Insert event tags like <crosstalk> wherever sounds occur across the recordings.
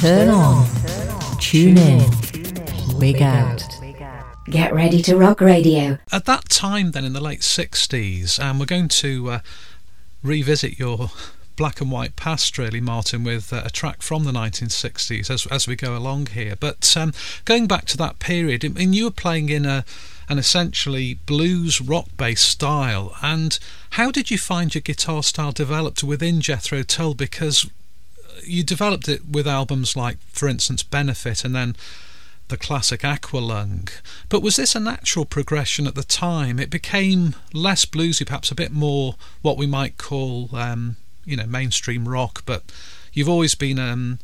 Turn on. Tune in. Wig out. Get ready to rock radio. At that time, then in the late 60s, and we're going to uh, revisit your black and white past, really, Martin, with uh, a track from the 1960s as, as we go along here. But um, going back to that period, I mean, you were playing in a an essentially blues rock based style. And how did you find your guitar style developed within Jethro Tull? Because you developed it with albums like, for instance, Benefit and then the classic Aqualung. But was this a natural progression at the time? It became less bluesy, perhaps a bit more what we might call, um, you know, mainstream rock. But you've always been um,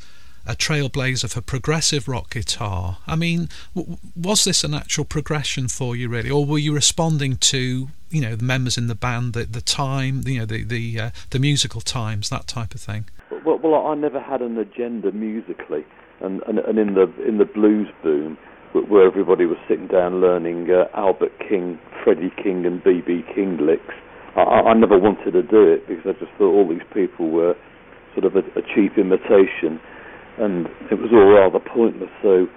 a trailblazer for progressive rock guitar. I mean, w- was this a natural progression for you, really, or were you responding to, you know, the members in the band, the, the time, you know, the the uh, the musical times, that type of thing? Well, well, I never had an agenda musically, and, and, and in the in the blues boom, where everybody was sitting down learning uh, Albert King, Freddie King, and BB King licks, I, I never wanted to do it because I just thought all these people were sort of a, a cheap imitation, and it was all rather pointless. So,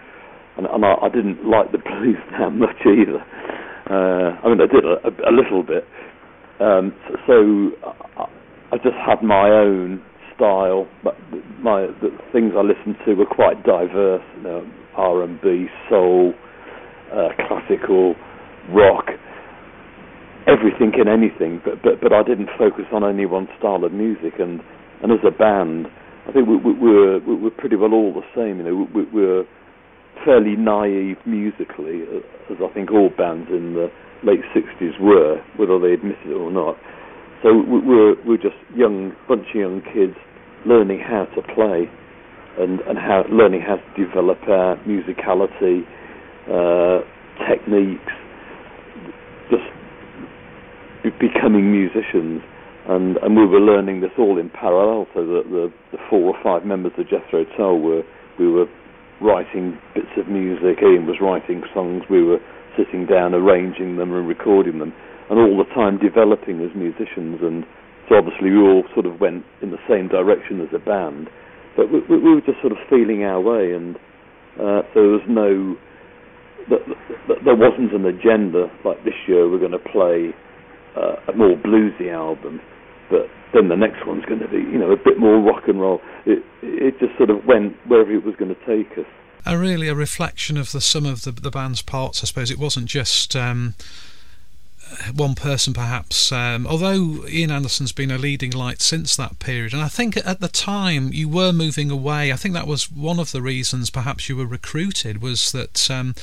and, and I, I didn't like the <laughs> blues that much either. Uh, I mean, I did a, a, little bit. Um, so, so I, I just had my own style, but my the things I listened to were quite diverse. You know, R&B, soul, uh, classical, rock, everything and anything. But but but I didn't focus on any one style of music. And and as a band, I think we, we, we're we're pretty well all the same. You know, we, we're fairly naive musically, as I think all bands in the late '60s were, whether they admitted it or not. So we're we're just young bunch of young kids learning how to play and, and how learning how to develop our musicality, uh, techniques, just becoming musicians. And, and we were learning this all in parallel, so that the, the four or five members of Jethro Tull were we were writing bits of music. Ian was writing songs. We were sitting down, arranging them and recording them, and all the time developing as musicians and so obviously we all sort of went in the same direction as a band, but we, we were just sort of feeling our way, and uh, so there was no, there wasn't an agenda like this year we're going to play uh, a more bluesy album, but then the next one's going to be you know a bit more rock and roll. It it just sort of went wherever it was going to take us. A really a reflection of the sum of the the band's parts, I suppose. It wasn't just. Um, one person perhaps, um, although Ian Anderson's been a leading light since that period. And I think at the time you were moving away. I think that was one of the reasons perhaps you were recruited was that, um,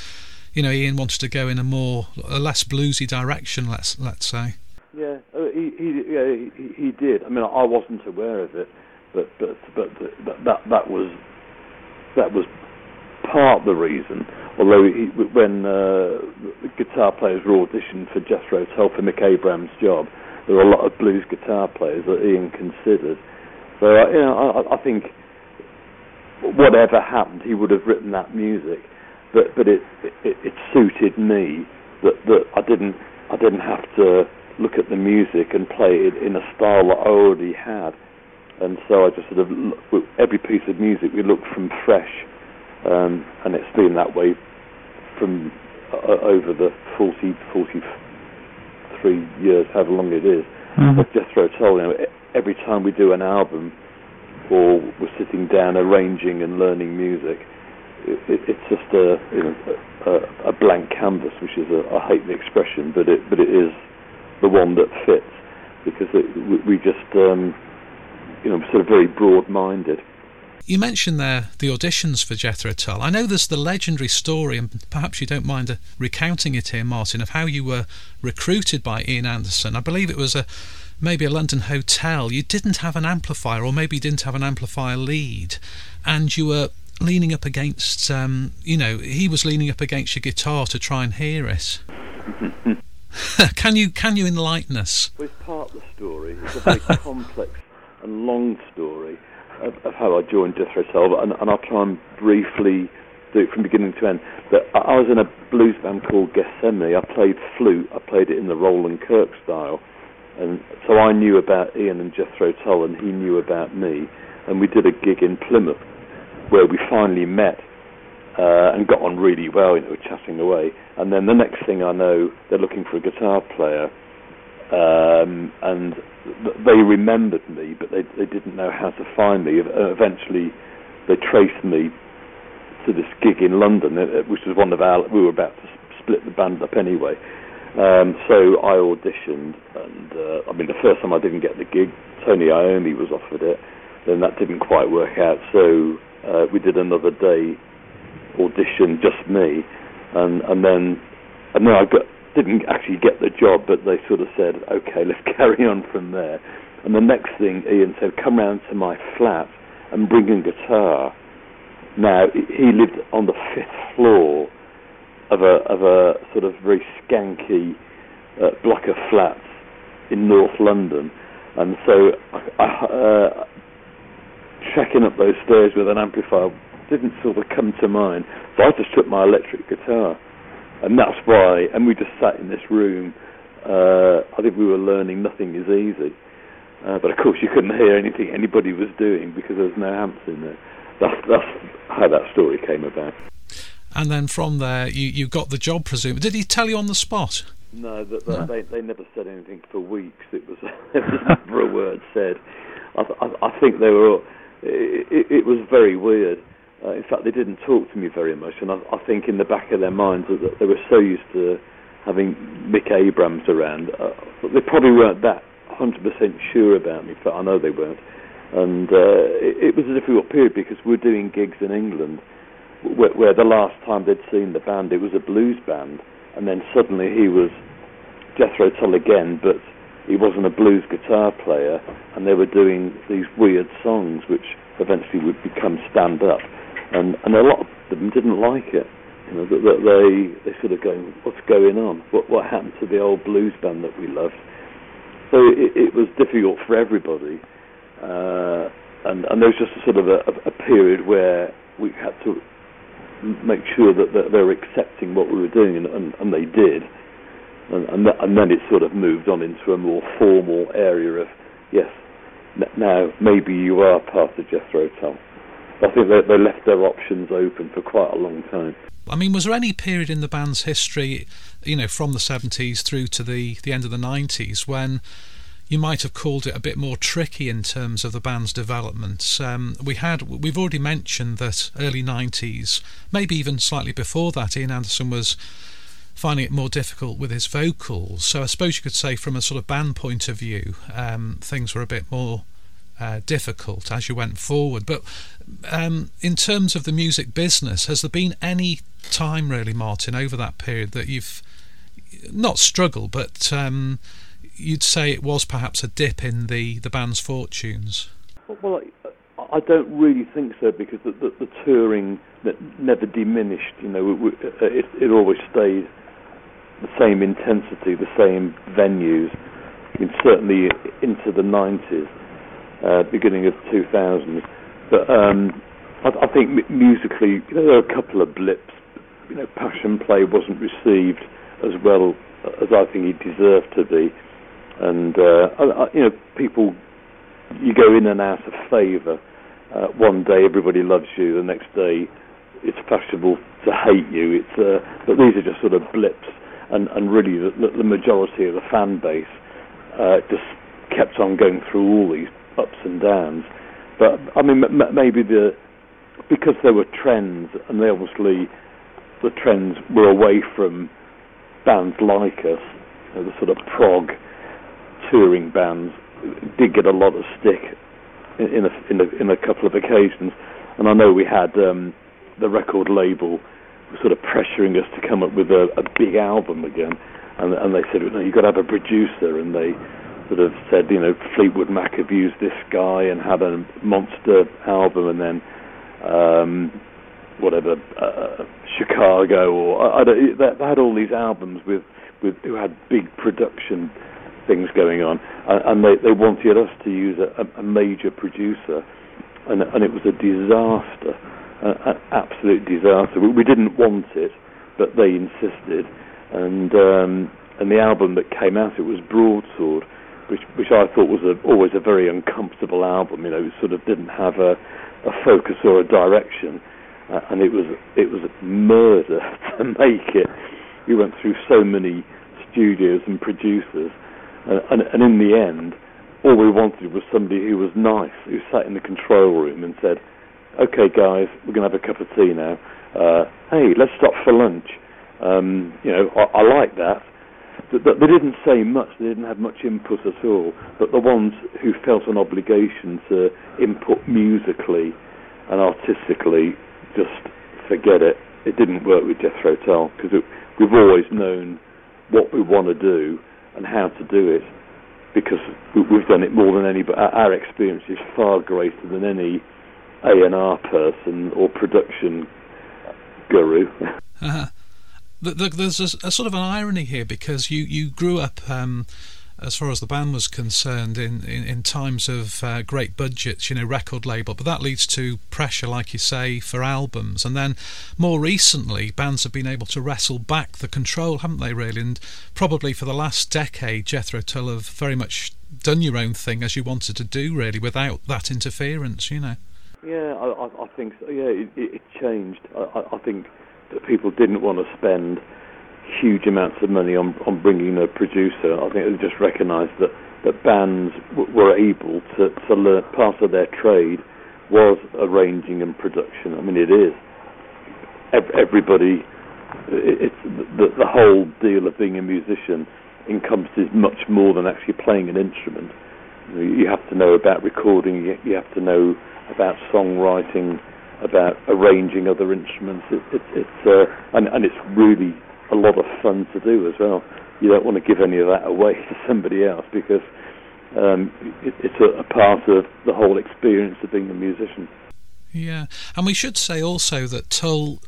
you know, Ian wanted to go in a more, a less bluesy direction, let's, let's say. Yeah, uh, he, he, yeah, he, he did. I mean, I wasn't aware of it, but, but, but, but that, that was, that was part the reason although he, when uh, guitar players were auditioning for Jethro Tull for Mick Abrahams' job, there were a lot of blues guitar players that Ian considered. So uh, you know, I, I think whatever happened, he would have written that music, but but it it, it suited me that that I didn't I didn't have to look at the music and play it in a style that I already had, and so I just sort of every piece of music we looked from fresh um, and it's been that way from uh, over the 40, 43 years, however long it is. Mm-hmm. Of Jethro Tull, you know, every time we do an album, or we're sitting down arranging and learning music, it, it, it's just a, you know, a, a blank canvas, which is a, I hate the expression, but it but it is the one that fits because it, we, we just um, you know sort of very broad-minded. You mentioned there the auditions for Jethro Tull. I know there's the legendary story, and perhaps you don't mind uh, recounting it here, Martin, of how you were recruited by Ian Anderson. I believe it was a maybe a London hotel. You didn't have an amplifier, or maybe you didn't have an amplifier lead, and you were leaning up against, um, you know, he was leaning up against your guitar to try and hear it. <laughs> can you can you enlighten us? Well, it's part of the story. It's a very <laughs> complex and long story of, of how I joined Jethro Tull, and, and I'll try and briefly do it from beginning to end. That I was in a blues band called Gethsemane. I played flute. I played it in the Roland Kirk style, and so I knew about Ian and Jethro Tull, and he knew about me. And we did a gig in Plymouth where we finally met uh, and got on really well. You know, chatting away, and then the next thing I know, they're looking for a guitar player, um, and they remembered me, but they they didn't know how to find me. Uh, eventually, they traced me to this gig in London, uh, which was one of our. We were about to split the band up anyway. Um, so I auditioned, and uh, I mean, the first time I didn't get the gig, Tony Iommi was offered it. Then that didn't quite work out, so uh, we did another day audition, just me, and and then and then I got, didn't actually get the job, but they sort of said, okay, let's <laughs> carry on from there. And the next thing, Ian said, come round to my flat and bring a guitar. Now he lived on the fifth floor of a of a sort of very skanky uh, block of flats in North London, and so uh, up those stairs with an amplifier didn't sort of come to mind. So I just took my electric guitar, and that's why. And we just sat in this room. Uh, I think we were learning nothing is easy, uh, but of course you couldn't hear anything anybody was doing because there was no amps in there. That's that's how that story came about and then from there you, you got the job, presumably. Did he tell you on the spot? No, that, that, no. They, they never said anything for weeks. It was <laughs> there was <laughs> never a word said. I, I, I think they were. It, it was very weird. Uh, in fact, they didn't talk to me very much, and I, I think in the back of their minds that they were so used to having Mick Abrahams around, uh, they probably weren't that 100% sure about me. But I know they weren't. And uh, it, it was a difficult period because we were doing gigs in England where, where the last time they'd seen the band, it was a blues band, and then suddenly he was Jethro Tull again, but he wasn't a blues guitar player, and they were doing these weird songs which eventually would become stand up, and and a lot of them didn't like it. You know, that, that they they sort of going, what's going on? What what happened to the old blues band that we loved? So it, it was difficult for everybody, uh, and and there was just a sort of a, a period where we had to make sure that, that they were accepting what we were doing, and, and, and they did. And, and, and, then it sort of moved on into a more formal area of, yes, now maybe you are part of Jethro Tull. I think they, they left their options open for quite a long time. I mean, was there any period in the band's history, you know, from the 70s through to the, the end of the 90s, when you might have called it a bit more tricky in terms of the band's development. Um, we had we've already mentioned that early '90s, maybe even slightly before that, Ian Anderson was finding it more difficult with his vocals. So I suppose you could say, from a sort of band point of view, um, things were a bit more uh, difficult as you went forward. But um, in terms of the music business, has there been any time really, Martin, over that period that you've not struggled, but um, you'd say it was perhaps a dip in the, the band's fortunes? Well, I, I don't really think so because the, the, the touring never diminished. You know, it, it, always stayed the same intensity, the same venues. Mean, certainly into the 90s, uh, beginning of 2000s. But um, I, I think musically, you know, there are a couple of blips. You know, Passion Play wasn't received as well as I think he deserved to be and uh, I, you know people you go in and out of favour. Uh, one day everybody loves you, the next day it's fashionable to hate you. It's uh, but these are just sort of blips, and and really the, the majority of the fan base uh, just kept on going through all these ups and downs. But I mean, m- maybe the because there were trends, and they obviously the trends were away from bands like us, you know, the sort of prog touring bands did get a lot of stick in a, in a, in a couple of occasions, and I know we had um, the record label sort of pressuring us to come up with a, a big album again, and, and they said, no, you've got to have a producer, and they sort of said, you know, Fleetwood Mac have used this guy and had a monster album, and then um, whatever uh, Chicago or I, I don't, they, had all these albums with with who had big production things going on, and, they, they wanted us to use a, a major producer, and, and it was a disaster, an absolute disaster. We, we didn't want it, but they insisted, and um, and the album that came out it was Broadsword, which which I thought was a, always a very uncomfortable album. You know, it sort of didn't have a, a focus or a direction, uh, and it was it was murder <laughs> to make it. We went through so many studios and producers, uh, and, and in the end, all we wanted was somebody who was nice, who sat in the control room and said, "Okay, guys, we're going to have a cup of tea now. Uh, hey, let's stop for lunch." Um, you know, I, I like that they didn't say much, they didn't have much input at all, but the ones who felt an obligation to input musically and artistically, just forget it. It didn't work with Jethro Tull because we've always known what we want to do and how to do it because we've done it more than any. But our experience is far greater than any A and R person or production guru. Uh-huh there's a, a, sort of an irony here because you, you grew up, um, as far as the band was concerned, in, in, in times of uh, great budgets, you know, record label, but that leads to pressure, like you say, for albums. And then more recently, bands have been able to wrestle back the control, haven't they, really? And probably for the last decade, Jethro Tull have very much done your own thing as you wanted to do, really, without that interference, you know. Yeah, I, I think so. Yeah, it, it changed. I, I think that people didn't want to spend huge amounts of money on, on bringing a producer. I think they just recognised that, that bands w- were able to, to learn part of their trade was arranging and production. I mean, it is. Everybody, it's the, the whole deal of being a musician encompasses much more than actually playing an instrument. You have to know about recording. You have to know about songwriting about arranging other instruments. It, it, it's uh, and, and it's really a lot of fun to do as well. You don't want to give any of that away <laughs> to somebody else because um, it, it's a, a part of the whole experience of being a musician. Yeah, and we should say also that Tull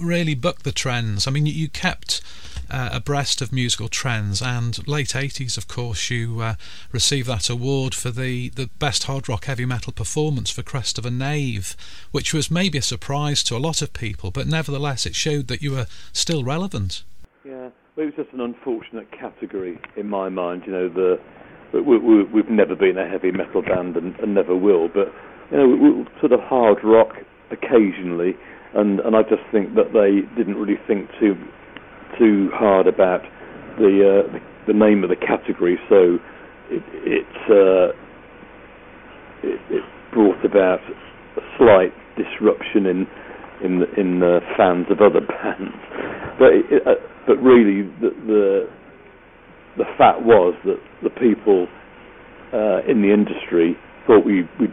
really bucked the trends. I mean, you, you kept uh, abreast of musical trends. And late 80s, of course, you uh, received that award for the, the best hard rock heavy metal performance for Crest of a Knave, which was maybe a surprise to a lot of people, but nevertheless, it showed that you were still relevant. Yeah, well, it was just an unfortunate category in my mind. You know, the we, we, we've never been a heavy metal band and, and never will, but you know, we, sort of hard rock occasionally, and and I just think that they didn't really think too too hard about the uh, the name of the category, so it it, uh, it, it brought about a slight disruption in in in the fans of other <laughs> bands. But it, uh, but really the, the the fact was that the people uh, in the industry thought we we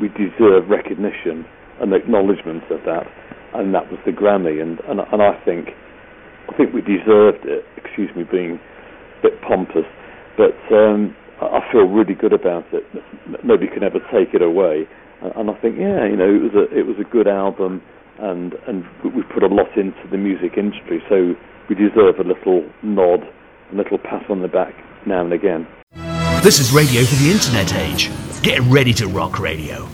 we deserved recognition and acknowledgement of that, and that was the Grammy. And and, and I think I think we deserved it. Excuse me being a bit pompous, but um, I feel really good about it. Nobody can ever take it away, and I think yeah, you know, it was a it was a good album, and and we put a lot into the music industry, so we deserve a little nod, a little pat on the back now and again. This is radio for the internet age. Get ready to rock radio.